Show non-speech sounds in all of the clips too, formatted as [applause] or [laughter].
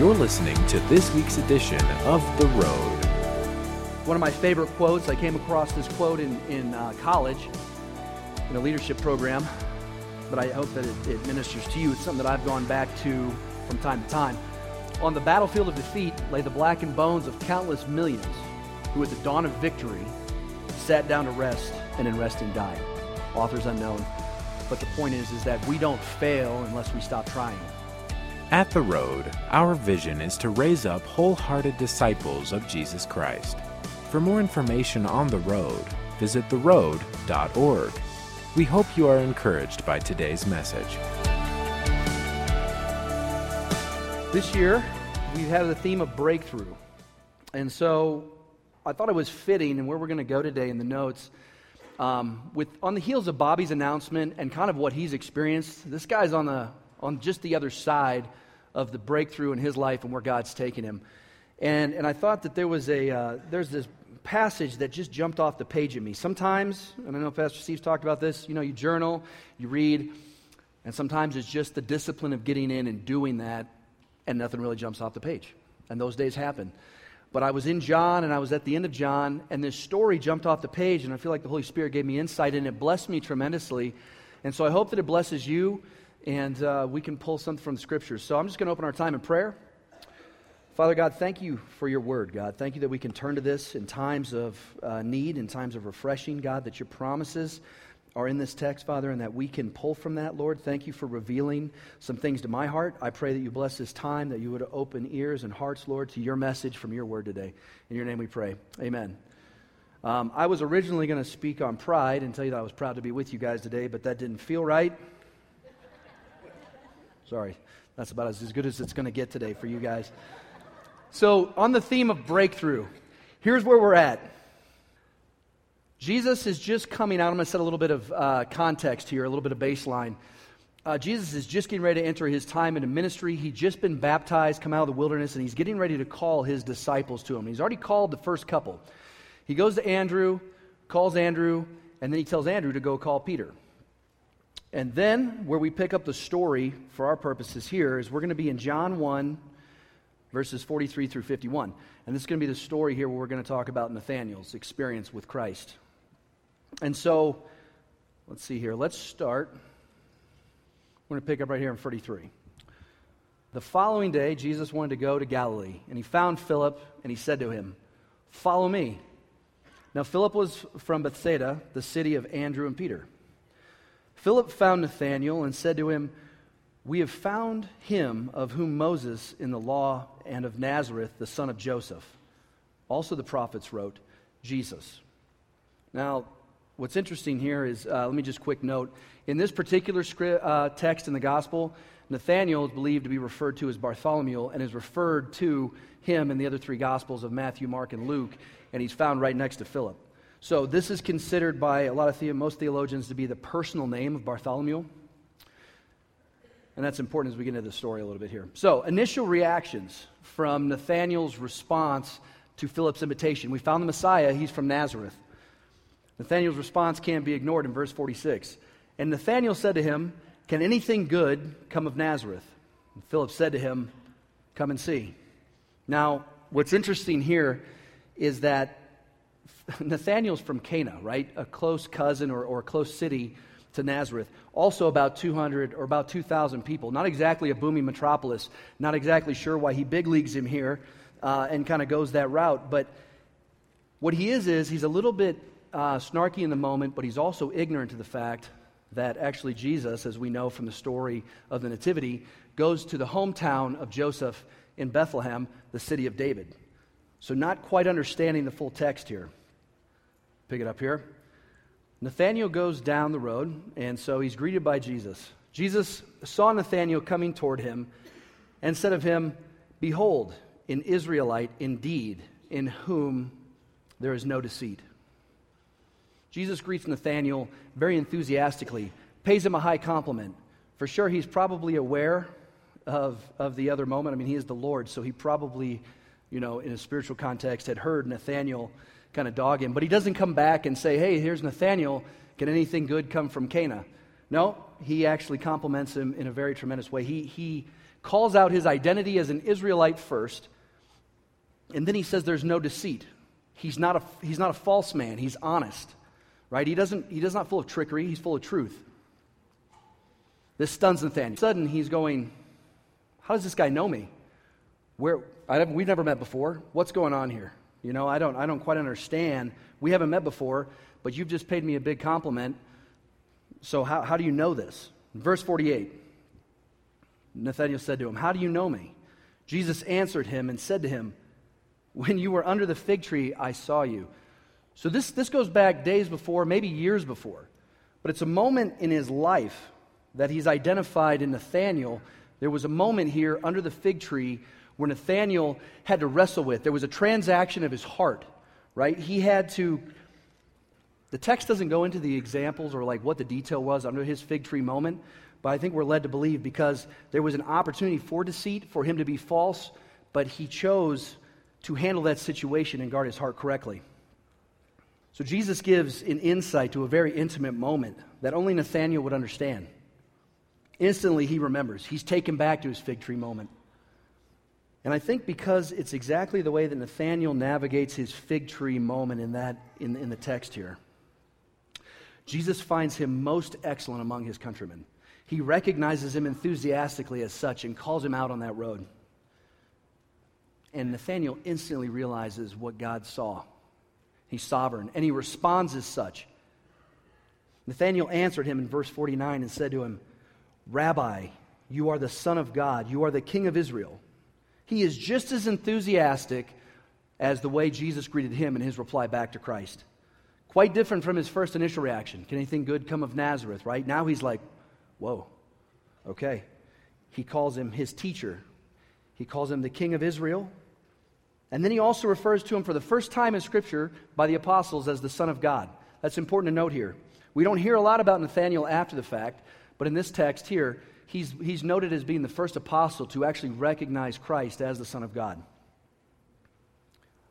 You're listening to this week's edition of The Road. One of my favorite quotes, I came across this quote in, in uh, college in a leadership program, but I hope that it, it ministers to you. It's something that I've gone back to from time to time. On the battlefield of defeat lay the blackened bones of countless millions who, at the dawn of victory, sat down to rest and in resting died. Authors unknown. But the point is, is that we don't fail unless we stop trying. At The Road, our vision is to raise up wholehearted disciples of Jesus Christ. For more information on The Road, visit theroad.org. We hope you are encouraged by today's message. This year, we've had the theme of breakthrough. And so I thought it was fitting, and where we're going to go today in the notes, um, with on the heels of Bobby's announcement and kind of what he's experienced, this guy's on the on just the other side of the breakthrough in his life and where God's taken him. And, and I thought that there was a, uh, there's this passage that just jumped off the page at me. Sometimes, and I know Pastor Steve's talked about this, you know, you journal, you read, and sometimes it's just the discipline of getting in and doing that, and nothing really jumps off the page. And those days happen. But I was in John, and I was at the end of John, and this story jumped off the page, and I feel like the Holy Spirit gave me insight, and it blessed me tremendously. And so I hope that it blesses you and uh, we can pull something from the scriptures. So I'm just going to open our time in prayer. Father God, thank you for your word, God. Thank you that we can turn to this in times of uh, need, in times of refreshing, God, that your promises are in this text, Father, and that we can pull from that, Lord. Thank you for revealing some things to my heart. I pray that you bless this time, that you would open ears and hearts, Lord, to your message from your word today. In your name we pray. Amen. Um, I was originally going to speak on pride and tell you that I was proud to be with you guys today, but that didn't feel right. Sorry, that's about as, good as it's going to get today for you guys. So, on the theme of breakthrough, here's where we're at. Jesus is just coming out. I'm going to set a little bit of uh, context here, a little bit of baseline. Uh, Jesus is just getting ready to enter his time into ministry. He'd just been baptized, come out of the wilderness, and he's getting ready to call his disciples to him. He's already called the first couple. He goes to Andrew, calls Andrew, and then he tells Andrew to go call Peter. And then, where we pick up the story for our purposes here is we're going to be in John 1, verses 43 through 51. And this is going to be the story here where we're going to talk about Nathanael's experience with Christ. And so, let's see here. Let's start. We're going to pick up right here in 43. The following day, Jesus wanted to go to Galilee, and he found Philip, and he said to him, Follow me. Now, Philip was from Bethsaida, the city of Andrew and Peter. Philip found Nathanael and said to him, We have found him of whom Moses in the law and of Nazareth, the son of Joseph. Also, the prophets wrote, Jesus. Now, what's interesting here is, uh, let me just quick note. In this particular script, uh, text in the gospel, Nathanael is believed to be referred to as Bartholomew and is referred to him in the other three gospels of Matthew, Mark, and Luke, and he's found right next to Philip. So this is considered by a lot of the, most theologians to be the personal name of Bartholomew. And that's important as we get into the story a little bit here. So, initial reactions from Nathanael's response to Philip's invitation. We found the Messiah, he's from Nazareth. Nathanael's response can't be ignored in verse 46. And Nathanael said to him, Can anything good come of Nazareth? And Philip said to him, Come and see. Now, what's interesting here is that Nathanael's from Cana, right? A close cousin or, or a close city to Nazareth. Also about 200 or about 2,000 people. Not exactly a booming metropolis. Not exactly sure why he big leagues him here uh, and kind of goes that route. But what he is, is he's a little bit uh, snarky in the moment, but he's also ignorant to the fact that actually Jesus, as we know from the story of the Nativity, goes to the hometown of Joseph in Bethlehem, the city of David. So, not quite understanding the full text here. Pick it up here. Nathanael goes down the road, and so he's greeted by Jesus. Jesus saw Nathanael coming toward him and said of him, Behold, an Israelite indeed, in whom there is no deceit. Jesus greets Nathanael very enthusiastically, pays him a high compliment. For sure, he's probably aware of, of the other moment. I mean, he is the Lord, so he probably, you know, in a spiritual context, had heard Nathanael kind of dog him. But he doesn't come back and say, hey, here's Nathanael. Can anything good come from Cana? No, he actually compliments him in a very tremendous way. He, he calls out his identity as an Israelite first, and then he says there's no deceit. He's not a, he's not a false man, he's honest, right? He, doesn't, he does not full of trickery, he's full of truth. This stuns Nathanael. Sudden, he's going, How does this guy know me? Where, we've never met before. What's going on here? You know, I don't, I don't quite understand. We haven't met before, but you've just paid me a big compliment. So, how, how do you know this? verse 48, Nathanael said to him, How do you know me? Jesus answered him and said to him, When you were under the fig tree, I saw you. So, this, this goes back days before, maybe years before. But it's a moment in his life that he's identified in Nathanael. There was a moment here under the fig tree where Nathanael had to wrestle with. There was a transaction of his heart, right? He had to the text doesn't go into the examples or like what the detail was under his fig tree moment, but I think we're led to believe because there was an opportunity for deceit, for him to be false, but he chose to handle that situation and guard his heart correctly. So Jesus gives an insight to a very intimate moment that only Nathanael would understand. Instantly, he remembers. He's taken back to his fig tree moment. And I think because it's exactly the way that Nathanael navigates his fig tree moment in, that, in, in the text here. Jesus finds him most excellent among his countrymen. He recognizes him enthusiastically as such and calls him out on that road. And Nathanael instantly realizes what God saw. He's sovereign, and he responds as such. Nathanael answered him in verse 49 and said to him, Rabbi, you are the Son of God, you are the King of Israel. He is just as enthusiastic as the way Jesus greeted him in his reply back to Christ. Quite different from his first initial reaction. Can anything good come of Nazareth, right? Now he's like, whoa, okay. He calls him his teacher, he calls him the king of Israel. And then he also refers to him for the first time in Scripture by the apostles as the Son of God. That's important to note here. We don't hear a lot about Nathanael after the fact, but in this text here, he's, he's noted as being the first apostle to actually recognize Christ as the Son of God.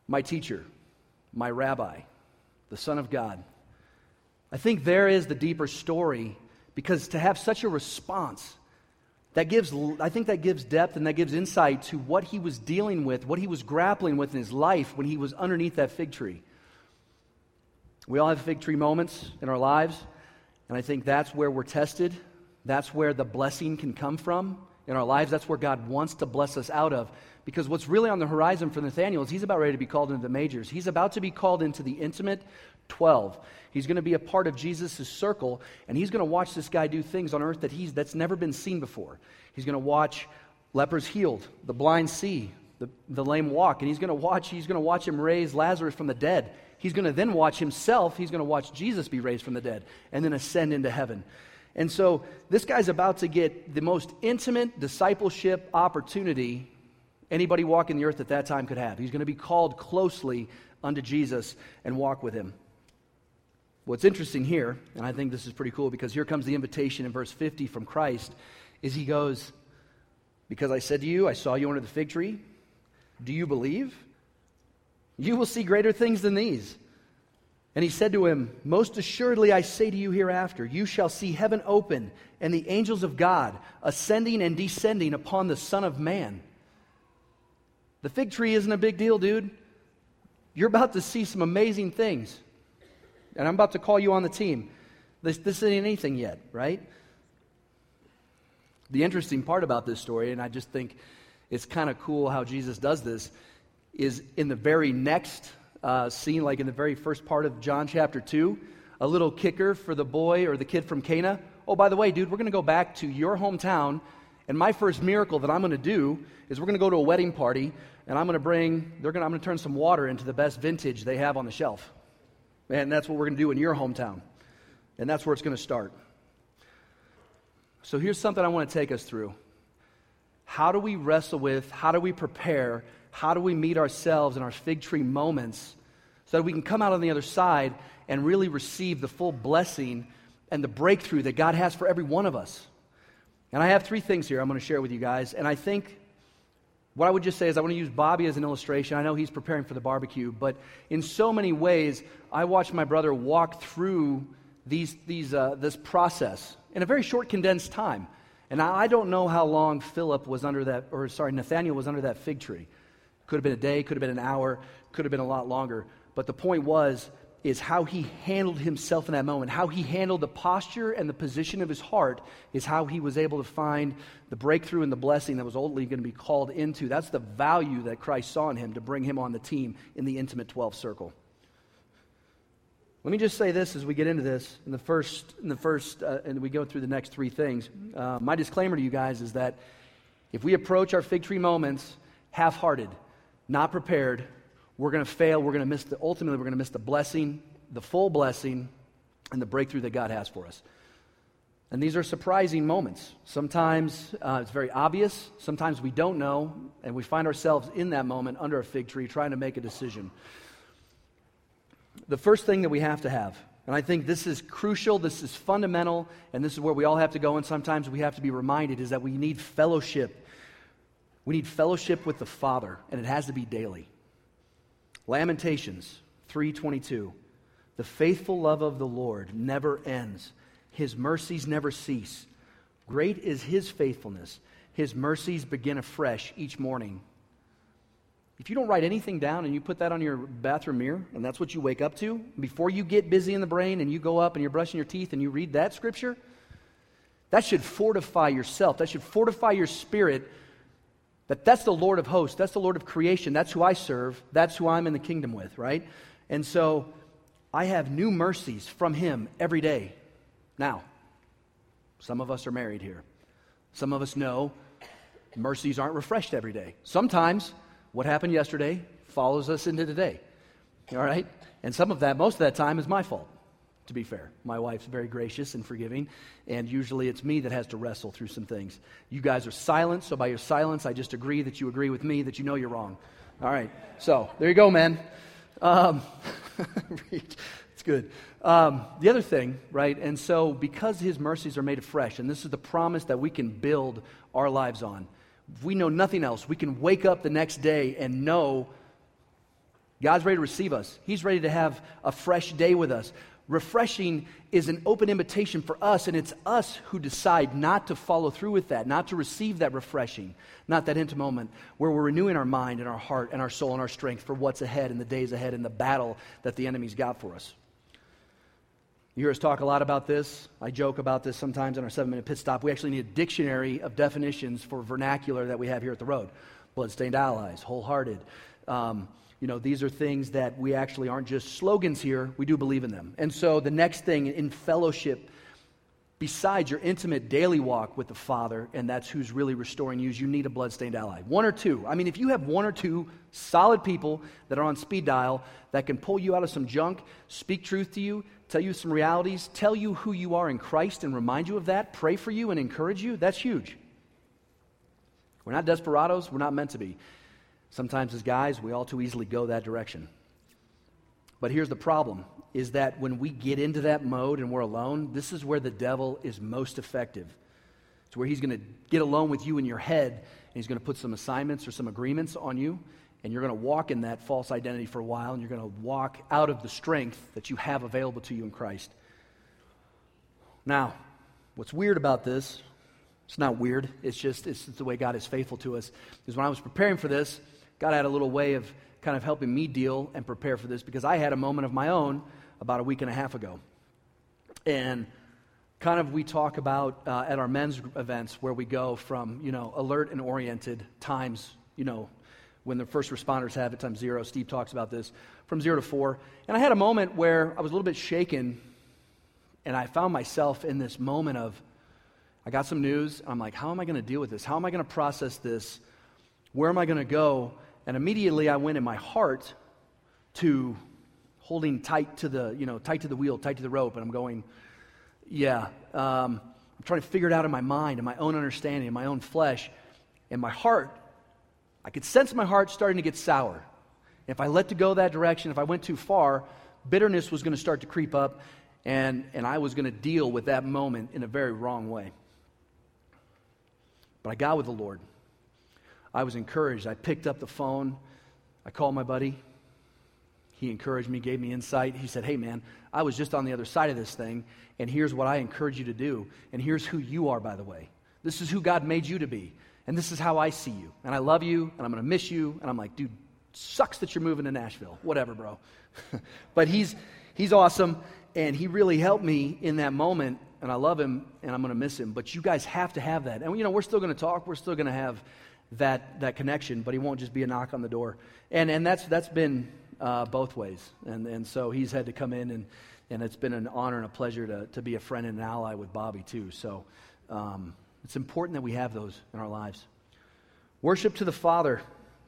My teacher, my rabbi, the Son of God. I think there is the deeper story because to have such a response, that gives, I think that gives depth and that gives insight to what he was dealing with, what he was grappling with in his life when he was underneath that fig tree. We all have fig tree moments in our lives, and I think that's where we're tested. That's where the blessing can come from in our lives. That's where God wants to bless us out of. Because what's really on the horizon for Nathanael is he's about ready to be called into the majors. He's about to be called into the intimate 12. He's going to be a part of Jesus' circle, and he's going to watch this guy do things on earth that he's, that's never been seen before. He's going to watch lepers healed, the blind see, the, the lame walk, and he's going to watch, he's going to watch him raise Lazarus from the dead. He's going to then watch himself, he's going to watch Jesus be raised from the dead, and then ascend into heaven. And so this guy's about to get the most intimate discipleship opportunity anybody walking the earth at that time could have. He's going to be called closely unto Jesus and walk with him. What's interesting here, and I think this is pretty cool because here comes the invitation in verse 50 from Christ, is he goes, Because I said to you, I saw you under the fig tree. Do you believe? You will see greater things than these. And he said to him, Most assuredly I say to you hereafter, you shall see heaven open and the angels of God ascending and descending upon the Son of Man. The fig tree isn't a big deal, dude. You're about to see some amazing things. And I'm about to call you on the team. This, this ain't anything yet, right? The interesting part about this story, and I just think it's kind of cool how Jesus does this, is in the very next uh, scene, like in the very first part of John chapter 2, a little kicker for the boy or the kid from Cana. Oh, by the way, dude, we're going to go back to your hometown, and my first miracle that I'm going to do is we're going to go to a wedding party, and I'm going to bring, they're to, I'm going to turn some water into the best vintage they have on the shelf. And that's what we're going to do in your hometown. And that's where it's going to start. So here's something I want to take us through. How do we wrestle with, how do we prepare, how do we meet ourselves in our fig tree moments so that we can come out on the other side and really receive the full blessing and the breakthrough that God has for every one of us? And I have three things here I'm going to share with you guys. And I think what I would just say is, I want to use Bobby as an illustration. I know he's preparing for the barbecue, but in so many ways, I watched my brother walk through these, these, uh, this process in a very short, condensed time. And I don't know how long Philip was under that, or sorry, Nathanael was under that fig tree. Could have been a day, could have been an hour, could have been a lot longer. But the point was, is how he handled himself in that moment. How he handled the posture and the position of his heart is how he was able to find the breakthrough and the blessing that was ultimately going to be called into. That's the value that Christ saw in him to bring him on the team in the intimate 12 circle. Let me just say this as we get into this in the first, in the first uh, and we go through the next three things. Uh, my disclaimer to you guys is that if we approach our fig tree moments half hearted, not prepared, we're going to fail. We're going to miss the, ultimately, we're going to miss the blessing, the full blessing, and the breakthrough that God has for us. And these are surprising moments. Sometimes uh, it's very obvious. Sometimes we don't know, and we find ourselves in that moment under a fig tree trying to make a decision. The first thing that we have to have, and I think this is crucial, this is fundamental, and this is where we all have to go, and sometimes we have to be reminded, is that we need fellowship. We need fellowship with the Father, and it has to be daily. Lamentations 3:22 The faithful love of the Lord never ends. His mercies never cease. Great is his faithfulness. His mercies begin afresh each morning. If you don't write anything down and you put that on your bathroom mirror and that's what you wake up to, before you get busy in the brain and you go up and you're brushing your teeth and you read that scripture, that should fortify yourself. That should fortify your spirit that that's the Lord of hosts, that's the Lord of creation, that's who I serve, that's who I'm in the kingdom with, right? And so I have new mercies from him every day. Now, some of us are married here. Some of us know mercies aren't refreshed every day. Sometimes what happened yesterday follows us into today. All right? And some of that, most of that time, is my fault to be fair. My wife's very gracious and forgiving, and usually it's me that has to wrestle through some things. You guys are silent, so by your silence, I just agree that you agree with me that you know you're wrong. All right, so there you go, man. Um, [laughs] it's good. Um, the other thing, right, and so because his mercies are made afresh, and this is the promise that we can build our lives on. If we know nothing else, we can wake up the next day and know God's ready to receive us. He's ready to have a fresh day with us refreshing is an open invitation for us, and it's us who decide not to follow through with that, not to receive that refreshing, not that intimate moment where we're renewing our mind and our heart and our soul and our strength for what's ahead and the days ahead and the battle that the enemy's got for us. You hear us talk a lot about this. I joke about this sometimes in our seven minute pit stop. We actually need a dictionary of definitions for vernacular that we have here at the road bloodstained allies, wholehearted. Um, you know, these are things that we actually aren't just slogans here, we do believe in them. And so the next thing in fellowship, besides your intimate daily walk with the Father, and that's who's really restoring you, is you need a bloodstained ally. One or two. I mean, if you have one or two solid people that are on speed dial that can pull you out of some junk, speak truth to you, tell you some realities, tell you who you are in Christ and remind you of that, pray for you and encourage you, that's huge. We're not desperados, we're not meant to be. Sometimes, as guys, we all too easily go that direction. But here's the problem is that when we get into that mode and we're alone, this is where the devil is most effective. It's where he's going to get alone with you in your head and he's going to put some assignments or some agreements on you and you're going to walk in that false identity for a while and you're going to walk out of the strength that you have available to you in Christ. Now, what's weird about this, it's not weird, it's just it's the way God is faithful to us, is when I was preparing for this, God had a little way of kind of helping me deal and prepare for this because I had a moment of my own about a week and a half ago. And kind of we talk about uh, at our men's events where we go from, you know, alert and oriented times, you know, when the first responders have it, times zero. Steve talks about this from zero to four. And I had a moment where I was a little bit shaken and I found myself in this moment of, I got some news. I'm like, how am I going to deal with this? How am I going to process this? Where am I going to go? And immediately I went in my heart to holding tight to the, you know, tight to the wheel, tight to the rope. And I'm going, yeah, um, I'm trying to figure it out in my mind, in my own understanding, in my own flesh. And my heart, I could sense my heart starting to get sour. If I let to go that direction, if I went too far, bitterness was going to start to creep up, and, and I was going to deal with that moment in a very wrong way. But I got with the Lord. I was encouraged. I picked up the phone. I called my buddy. He encouraged me, gave me insight. He said, Hey, man, I was just on the other side of this thing, and here's what I encourage you to do. And here's who you are, by the way. This is who God made you to be. And this is how I see you. And I love you, and I'm going to miss you. And I'm like, dude, sucks that you're moving to Nashville. Whatever, bro. [laughs] but he's, he's awesome, and he really helped me in that moment. And I love him, and I'm going to miss him. But you guys have to have that. And, you know, we're still going to talk. We're still going to have that, that connection, but he won't just be a knock on the door. And, and that's, that's been uh, both ways. And, and so he's had to come in, and, and it's been an honor and a pleasure to, to be a friend and an ally with Bobby, too. So um, it's important that we have those in our lives. Worship to the Father.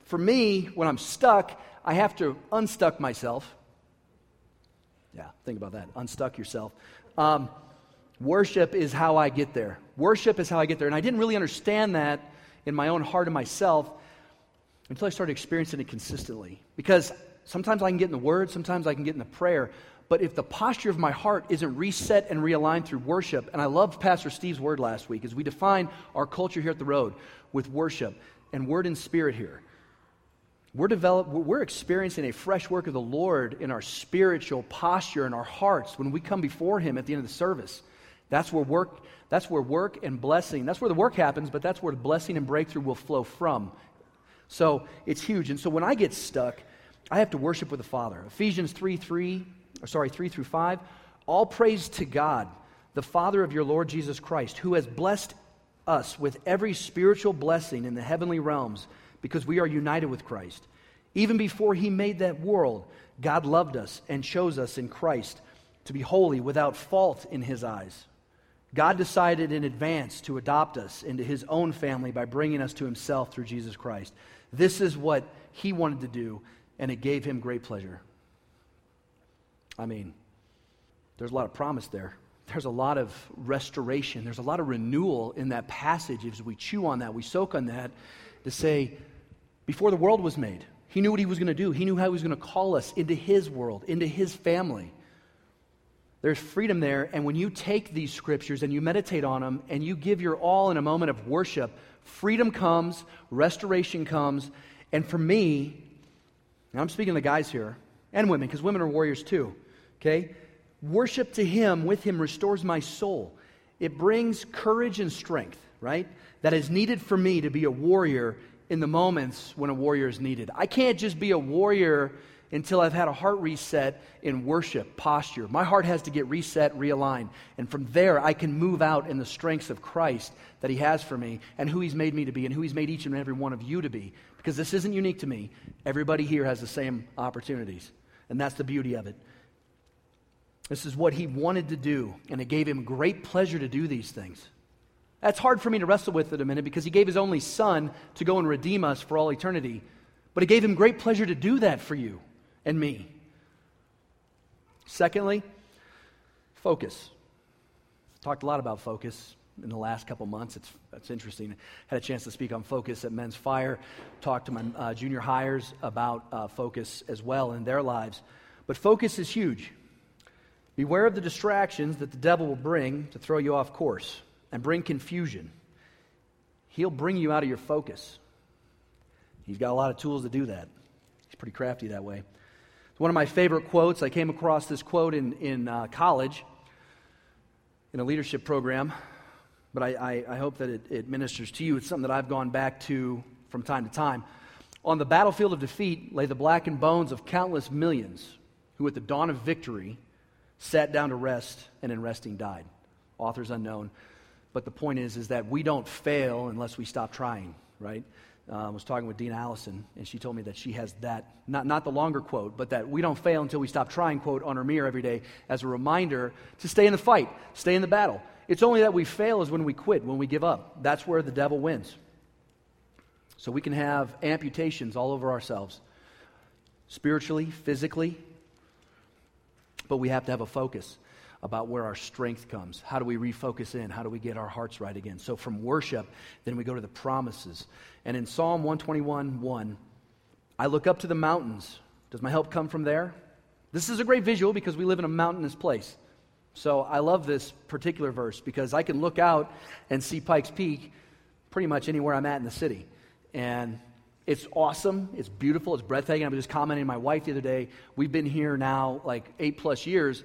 For me, when I'm stuck, I have to unstuck myself. Yeah, think about that. Unstuck yourself. Um, worship is how I get there. Worship is how I get there. And I didn't really understand that in my own heart and myself until I started experiencing it consistently. Because sometimes I can get in the Word, sometimes I can get in the prayer. But if the posture of my heart isn't reset and realigned through worship, and I loved Pastor Steve's word last week as we define our culture here at the road with worship and word and spirit here. We're, develop, we're experiencing a fresh work of the Lord in our spiritual posture and our hearts when we come before Him at the end of the service. That's where work, that's where work and blessing, that's where the work happens, but that's where the blessing and breakthrough will flow from. So it's huge. And so when I get stuck, I have to worship with the Father. Ephesians 3 3, or sorry, 3 through 5. All praise to God, the Father of your Lord Jesus Christ, who has blessed us with every spiritual blessing in the heavenly realms because we are united with Christ. Even before he made that world, God loved us and chose us in Christ to be holy without fault in his eyes. God decided in advance to adopt us into his own family by bringing us to himself through Jesus Christ. This is what he wanted to do, and it gave him great pleasure. I mean, there's a lot of promise there. There's a lot of restoration. There's a lot of renewal in that passage as we chew on that, we soak on that to say, before the world was made, he knew what he was going to do. He knew how he was going to call us into his world, into his family. There's freedom there. And when you take these scriptures and you meditate on them and you give your all in a moment of worship, freedom comes, restoration comes. And for me, I'm speaking to the guys here and women, because women are warriors too, okay? Worship to Him with Him restores my soul. It brings courage and strength, right? That is needed for me to be a warrior in the moments when a warrior is needed. I can't just be a warrior until I've had a heart reset in worship, posture. My heart has to get reset, realigned. And from there, I can move out in the strengths of Christ that He has for me and who He's made me to be and who He's made each and every one of you to be. Because this isn't unique to me. Everybody here has the same opportunities. And that's the beauty of it. This is what He wanted to do, and it gave Him great pleasure to do these things. That's hard for me to wrestle with in a minute because He gave His only Son to go and redeem us for all eternity. But it gave Him great pleasure to do that for you and me. Secondly, focus. Talked a lot about focus in the last couple months. It's, it's interesting. Had a chance to speak on focus at Men's Fire, talked to my uh, junior hires about uh, focus as well in their lives. But focus is huge. Beware of the distractions that the devil will bring to throw you off course and bring confusion. He'll bring you out of your focus. He's got a lot of tools to do that. He's pretty crafty that way. One of my favorite quotes, I came across this quote in, in uh, college in a leadership program, but I, I, I hope that it, it ministers to you. It's something that I've gone back to from time to time. On the battlefield of defeat lay the blackened bones of countless millions who, at the dawn of victory, sat down to rest and in resting died. Authors unknown. But the point is, is that we don't fail unless we stop trying, right? Uh, was talking with Dean Allison, and she told me that she has that, not, not the longer quote, but that we don't fail until we stop trying quote on her mirror every day as a reminder to stay in the fight, stay in the battle. It's only that we fail is when we quit, when we give up. That's where the devil wins. So we can have amputations all over ourselves, spiritually, physically, but we have to have a focus about where our strength comes. How do we refocus in? How do we get our hearts right again? So from worship, then we go to the promises. And in Psalm 121 1, I look up to the mountains. Does my help come from there? This is a great visual because we live in a mountainous place. So I love this particular verse because I can look out and see Pikes Peak pretty much anywhere I'm at in the city. And it's awesome. It's beautiful. It's breathtaking. I was just commenting to my wife the other day. We've been here now like eight plus years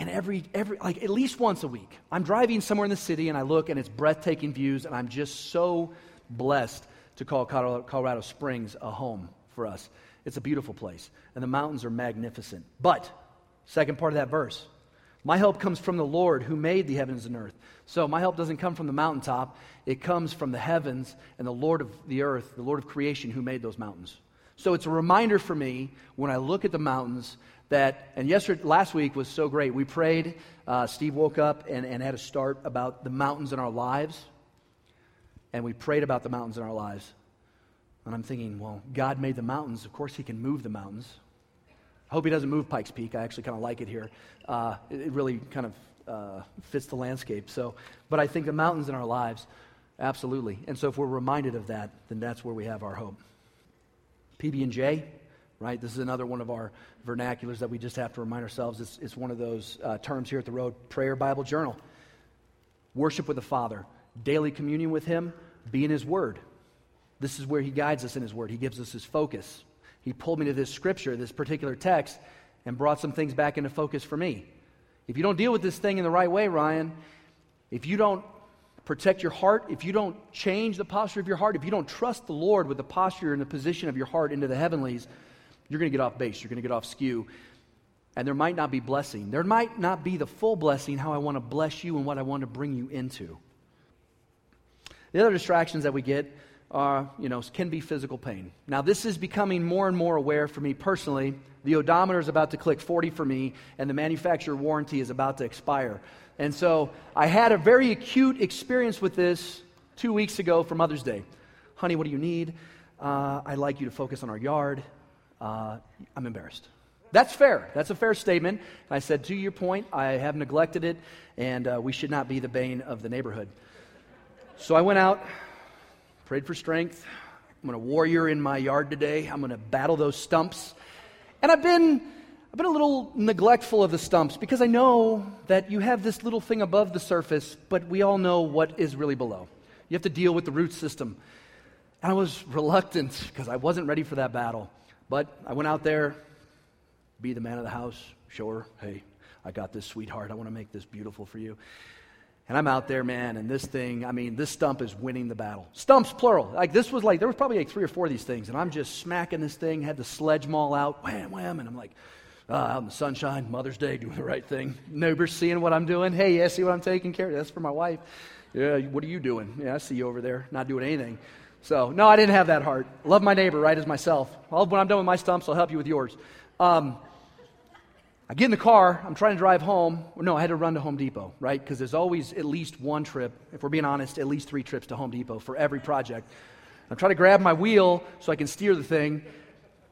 And every, every, like at least once a week, I'm driving somewhere in the city and I look and it's breathtaking views, and I'm just so blessed to call Colorado, Colorado Springs a home for us. It's a beautiful place, and the mountains are magnificent. But, second part of that verse, my help comes from the Lord who made the heavens and earth. So, my help doesn't come from the mountaintop, it comes from the heavens and the Lord of the earth, the Lord of creation who made those mountains. So, it's a reminder for me when I look at the mountains that, and yesterday, last week was so great. We prayed. Uh, Steve woke up and, and had a start about the mountains in our lives. And we prayed about the mountains in our lives. And I'm thinking, well, God made the mountains. Of course, He can move the mountains. I hope He doesn't move Pikes Peak. I actually kind of like it here. Uh, it, it, really kind of uh, fits the landscape. So, but I think the mountains in our lives, absolutely. And so, if we're reminded of that, then that's where we have our hope. PB and J, right? This is another one of our vernaculars that we just have to remind ourselves. It's, it's one of those uh, terms here at the Road Prayer Bible Journal. Worship with the Father, daily communion with Him, be in His Word. This is where He guides us in His Word. He gives us His focus. He pulled me to this scripture, this particular text, and brought some things back into focus for me. If you don't deal with this thing in the right way, Ryan, if you don't protect your heart, if you don't change the posture of your heart, if you don't trust the Lord with the posture and the position of your heart into the heavenlies, you're going to get off base. You're going to get off skew. And there might not be blessing. There might not be the full blessing how I want to bless you and what I want to bring you into. The other distractions that we get are, you know, can be physical pain. Now, this is becoming more and more aware for me personally. The odometer is about to click 40 for me, and the manufacturer warranty is about to expire. And so I had a very acute experience with this two weeks ago for Mother's Day. Honey, what do you need? Uh, I'd like you to focus on our yard uh, I'm embarrassed. That's fair. That's a fair statement. I said, to your point, I have neglected it, and uh, we should not be the bane of the neighborhood. So I went out, prayed for strength. I'm going to warrior in my yard today. I'm going to battle those stumps. And I've been, I've been a little neglectful of the stumps because I know that you have this little thing above the surface, but we all know what is really below. You have to deal with the root system. And I was reluctant because I wasn't ready for that battle. But I went out there, be the man of the house, show her, hey, I got this sweetheart. I want to make this beautiful for you. And I'm out there, man, and this thing, I mean, this stump is winning the battle. Stumps, plural. Like, this was like, there was probably like three or four of these things, and I'm just smacking this thing, had the sledge maul out, wham, wham, and I'm like, uh, out in the sunshine, Mother's Day, doing the right thing. Neighbors seeing what I'm doing. Hey, yeah, see what I'm taking care of? That's for my wife. Yeah, what are you doing? Yeah, I see you over there, not doing anything. So, no, I didn't have that heart. Love my neighbor, right, as myself. Well, when I'm done with my stumps, I'll help you with yours. Um, I get in the car, I'm trying to drive home. No, I had to run to Home Depot, right? Because there's always at least one trip, if we're being honest, at least three trips to Home Depot for every project. I'm trying to grab my wheel so I can steer the thing,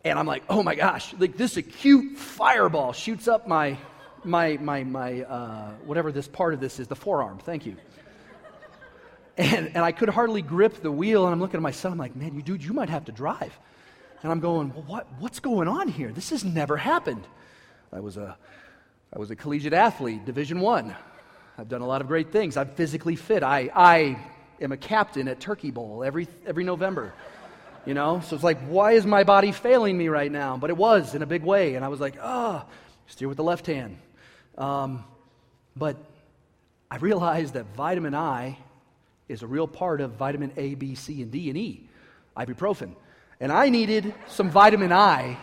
and I'm like, oh my gosh, like this acute fireball shoots up my, my, my, my, uh, whatever this part of this is, the forearm. Thank you. And, and I could hardly grip the wheel. And I'm looking at my son. I'm like, man, you dude, you might have to drive. And I'm going, well, what, what's going on here? This has never happened. I was a, I was a collegiate athlete, Division One. I've done a lot of great things. I'm physically fit. I, I am a captain at Turkey Bowl every, every November. You know? So it's like, why is my body failing me right now? But it was in a big way. And I was like, ah, oh, steer with the left hand. Um, but I realized that vitamin I is a real part of vitamin A, B, C, and D, and E, ibuprofen. And I needed some vitamin I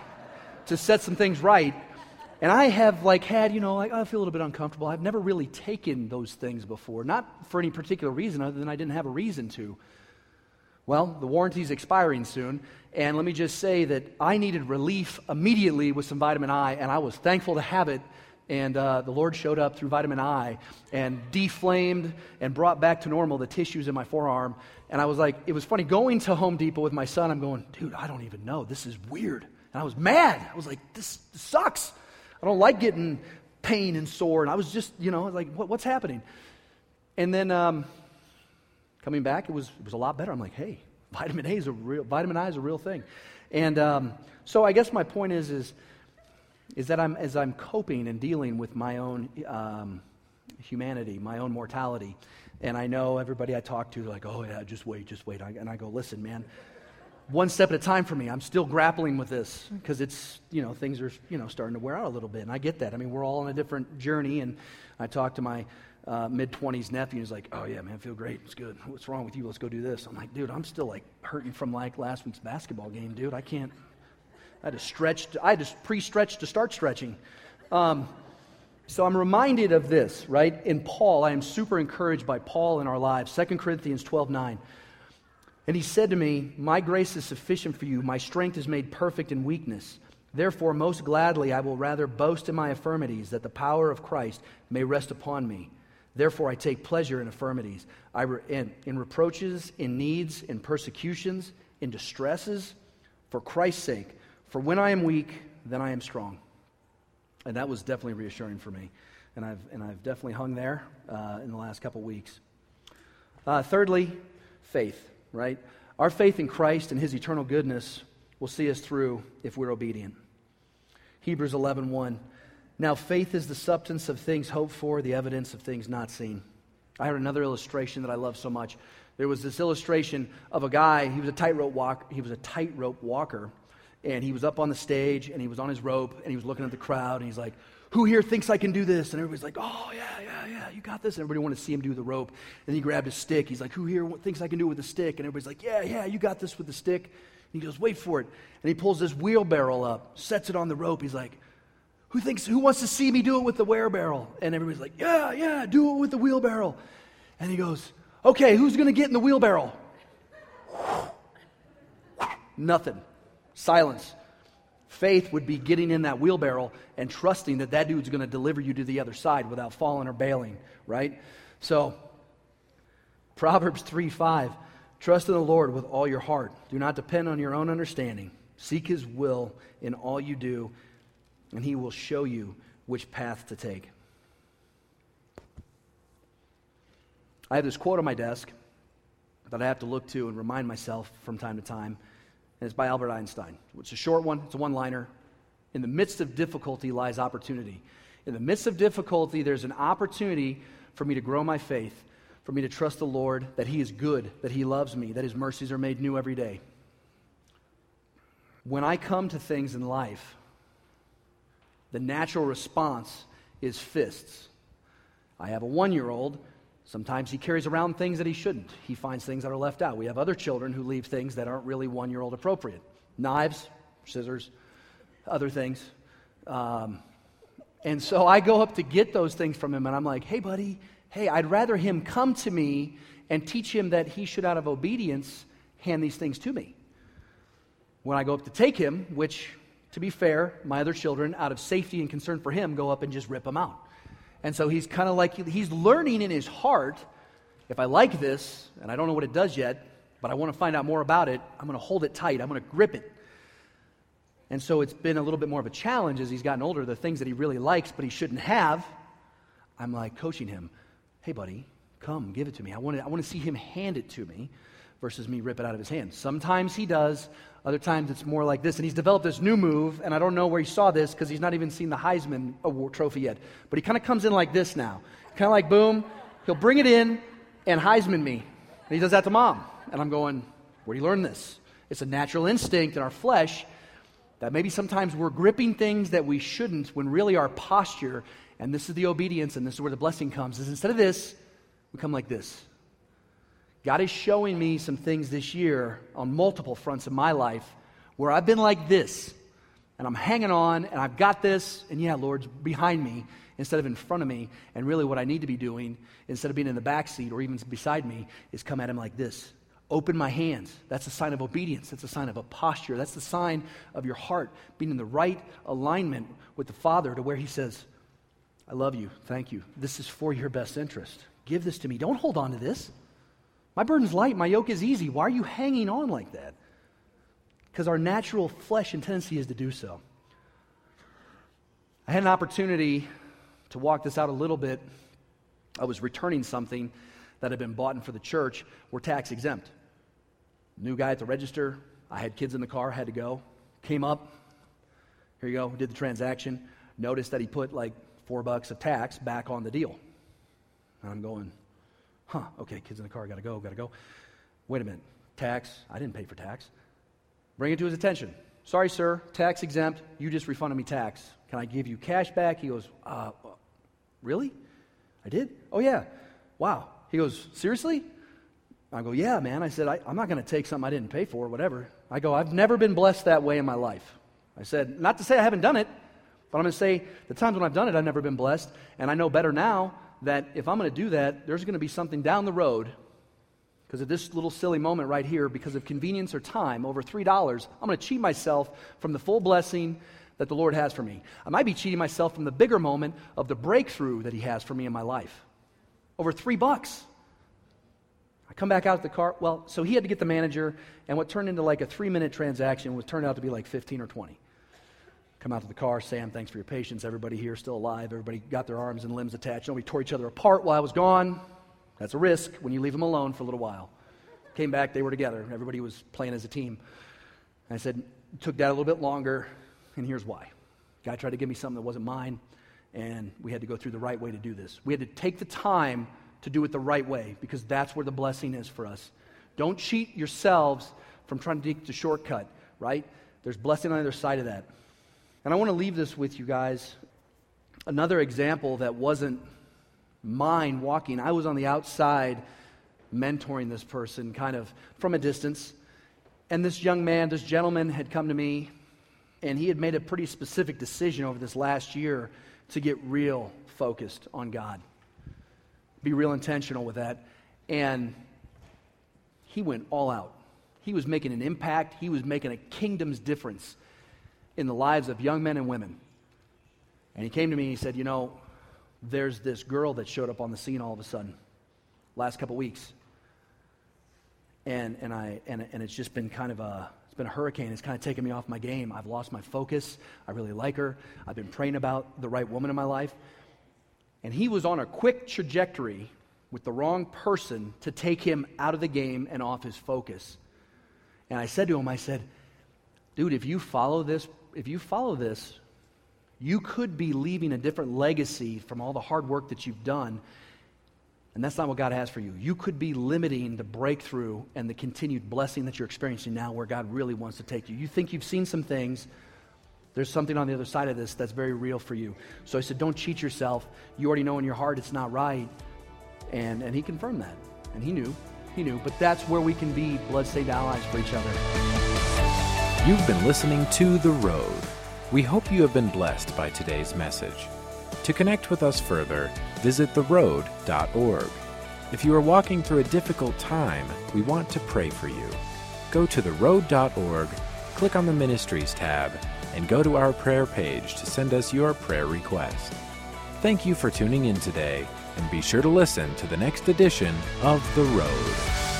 to set some things right. And I have like had, you know, like I feel a little bit uncomfortable. I've never really taken those things before, not for any particular reason other than I didn't have a reason to. Well, the warranty's expiring soon, and let me just say that I needed relief immediately with some vitamin I, and I was thankful to have it and uh, the Lord showed up through vitamin I and deflamed and brought back to normal the tissues in my forearm. And I was like, it was funny going to Home Depot with my son. I'm going, dude, I don't even know. This is weird. And I was mad. I was like, this, sucks. I don't like getting pain and sore. And I was just, you know, like, what, what's happening? And then um, coming back, it was, it was a lot better. I'm like, hey, vitamin A is a real, vitamin I is a real thing. And um, so I guess my point is, is, is that I'm, as I'm coping and dealing with my own um, humanity, my own mortality, and I know everybody I talk to, like, oh, yeah, just wait, just wait. and I go, listen, man, one step at a time for me. I'm still grappling with this because it's, you know, things are, you know, starting to wear out a little bit. And I get that. I mean, we're all on a different journey. And I talk to my uh, mid 20s nephew. He's like, oh, yeah, man, I feel great. It's good. What's wrong with you? Let's go do this. I'm like, dude, I'm still like hurting from like last week's basketball game, dude. I can't. I had to stretch. I had to pre stretch to start stretching. Um, so I'm reminded of this, right? In Paul, I am super encouraged by Paul in our lives. 2 Corinthians 12 9. And he said to me, My grace is sufficient for you. My strength is made perfect in weakness. Therefore, most gladly, I will rather boast in my infirmities, that the power of Christ may rest upon me. Therefore, I take pleasure in infirmities, I re- in, in reproaches, in needs, in persecutions, in distresses, for Christ's sake. For when I am weak, then I am strong. And that was definitely reassuring for me. And I've, and I've definitely hung there uh, in the last couple weeks. Uh, thirdly, faith right? Our faith in Christ and his eternal goodness will see us through if we're obedient. Hebrews 11:1 1. Now faith is the substance of things hoped for, the evidence of things not seen. I heard another illustration that I love so much. There was this illustration of a guy, he was a tightrope walk, he was a tightrope walker, and he was up on the stage and he was on his rope and he was looking at the crowd and he's like, who here thinks I can do this? And everybody's like, oh, yeah, yeah, yeah, you got this. And everybody wanted to see him do the rope. And he grabbed his stick. He's like, who here thinks I can do it with a stick? And everybody's like, yeah, yeah, you got this with the stick. And he goes, wait for it. And he pulls this wheelbarrow up, sets it on the rope. He's like, who thinks, who wants to see me do it with the wheelbarrow? And everybody's like, yeah, yeah, do it with the wheelbarrow. And he goes, okay, who's going to get in the wheelbarrow? [laughs] Nothing. Silence. Faith would be getting in that wheelbarrow and trusting that that dude's going to deliver you to the other side without falling or bailing, right? So, Proverbs 3 5. Trust in the Lord with all your heart. Do not depend on your own understanding. Seek his will in all you do, and he will show you which path to take. I have this quote on my desk that I have to look to and remind myself from time to time and it's by Albert Einstein. It's a short one, it's a one liner. In the midst of difficulty lies opportunity. In the midst of difficulty, there's an opportunity for me to grow my faith, for me to trust the Lord that He is good, that He loves me, that His mercies are made new every day. When I come to things in life, the natural response is fists. I have a one year old Sometimes he carries around things that he shouldn't. He finds things that are left out. We have other children who leave things that aren't really one year old appropriate knives, scissors, other things. Um, and so I go up to get those things from him, and I'm like, hey, buddy, hey, I'd rather him come to me and teach him that he should, out of obedience, hand these things to me. When I go up to take him, which, to be fair, my other children, out of safety and concern for him, go up and just rip them out. And so he's kind of like, he's learning in his heart if I like this, and I don't know what it does yet, but I want to find out more about it, I'm going to hold it tight, I'm going to grip it. And so it's been a little bit more of a challenge as he's gotten older. The things that he really likes, but he shouldn't have, I'm like coaching him. Hey, buddy, come, give it to me. I want to, I want to see him hand it to me versus me rip it out of his hand. Sometimes he does, other times it's more like this. And he's developed this new move, and I don't know where he saw this because he's not even seen the Heisman Award trophy yet. But he kind of comes in like this now. Kind of like boom, he'll bring it in and Heisman me. And he does that to mom. And I'm going, where do you learn this? It's a natural instinct in our flesh that maybe sometimes we're gripping things that we shouldn't when really our posture, and this is the obedience and this is where the blessing comes, is instead of this, we come like this. God is showing me some things this year on multiple fronts in my life where I've been like this, and I'm hanging on, and I've got this, and yeah, Lord's behind me instead of in front of me. And really, what I need to be doing, instead of being in the back seat or even beside me, is come at Him like this. Open my hands. That's a sign of obedience. That's a sign of a posture. That's the sign of your heart being in the right alignment with the Father to where He says, I love you. Thank you. This is for your best interest. Give this to me. Don't hold on to this. My burden's light, my yoke is easy. Why are you hanging on like that? Because our natural flesh and tendency is to do so. I had an opportunity to walk this out a little bit. I was returning something that had been bought in for the church. We're tax exempt. New guy at the register. I had kids in the car, had to go. Came up. Here you go. Did the transaction. Noticed that he put like four bucks of tax back on the deal. And I'm going, huh, okay, kids in the car, gotta go, gotta go. Wait a minute, tax, I didn't pay for tax. Bring it to his attention. Sorry, sir, tax exempt. You just refunded me tax. Can I give you cash back? He goes, uh, Really? I did? Oh, yeah. Wow. He goes, Seriously? I go, Yeah, man. I said, I, am not going to take something I didn't pay for, whatever. I go, I've never been blessed that way in my life. I said, Not to say I haven't done it, but I'm going to say the times when I've done it, I've never been blessed. And I know better now that if I'm going to do that, there's going to be something down the road because of this little silly moment right here, because of convenience or time, over $3, I'm going to cheat myself from the full blessing that the Lord has for me. I might be cheating myself from the bigger moment of the breakthrough that He has for me in my life. Over three bucks. I come back out of the car. Well, so he had to get the manager, and what turned into like a three minute transaction was turned out to be like 15 or 20. Come out to the car, Sam, thanks for your patience. Everybody here still alive. Everybody got their arms and limbs attached. Nobody tore each other apart while I was gone. That's a risk when you leave them alone for a little while. Came back, they were together. Everybody was playing as a team. I said, took that a little bit longer, and here's why. Guy tried to give me something that wasn't mine, and we had to go through the right way to do this. We had to take the time to do it the right way because that's where the blessing is for us. Don't cheat yourselves from trying to take the shortcut, right? There's blessing on the other side of that. And I want to leave this with you guys. Another example that wasn't mine walking. I was on the outside mentoring this person kind of from a distance. And this young man, this gentleman, had come to me, and he had made a pretty specific decision over this last year to get real focused on God, be real intentional with that. And he went all out. He was making an impact, he was making a kingdom's difference in the lives of young men and women. And he came to me and he said, You know, there's this girl that showed up on the scene all of a sudden last couple weeks. And, and, I, and, and it's just been kind of a it's been a hurricane. It's kind of taken me off my game. I've lost my focus. I really like her. I've been praying about the right woman in my life. And he was on a quick trajectory with the wrong person to take him out of the game and off his focus. And i said to him i said dude if you follow this if you follow this you could be leaving a different legacy from all the hard work that you've done. And that's not what God has for you. You could be limiting the breakthrough and the continued blessing that you're experiencing now where God really wants to take you. You think you've seen some things. There's something on the other side of this that's very real for you. So I said, don't cheat yourself. You already know in your heart it's not right. And, and he confirmed that. And he knew. He knew. But that's where we can be blood stained allies for each other. You've been listening to The Road we hope you have been blessed by today's message. To connect with us further, visit theroad.org. If you are walking through a difficult time, we want to pray for you. Go to theroad.org, click on the Ministries tab, and go to our prayer page to send us your prayer request. Thank you for tuning in today, and be sure to listen to the next edition of The Road.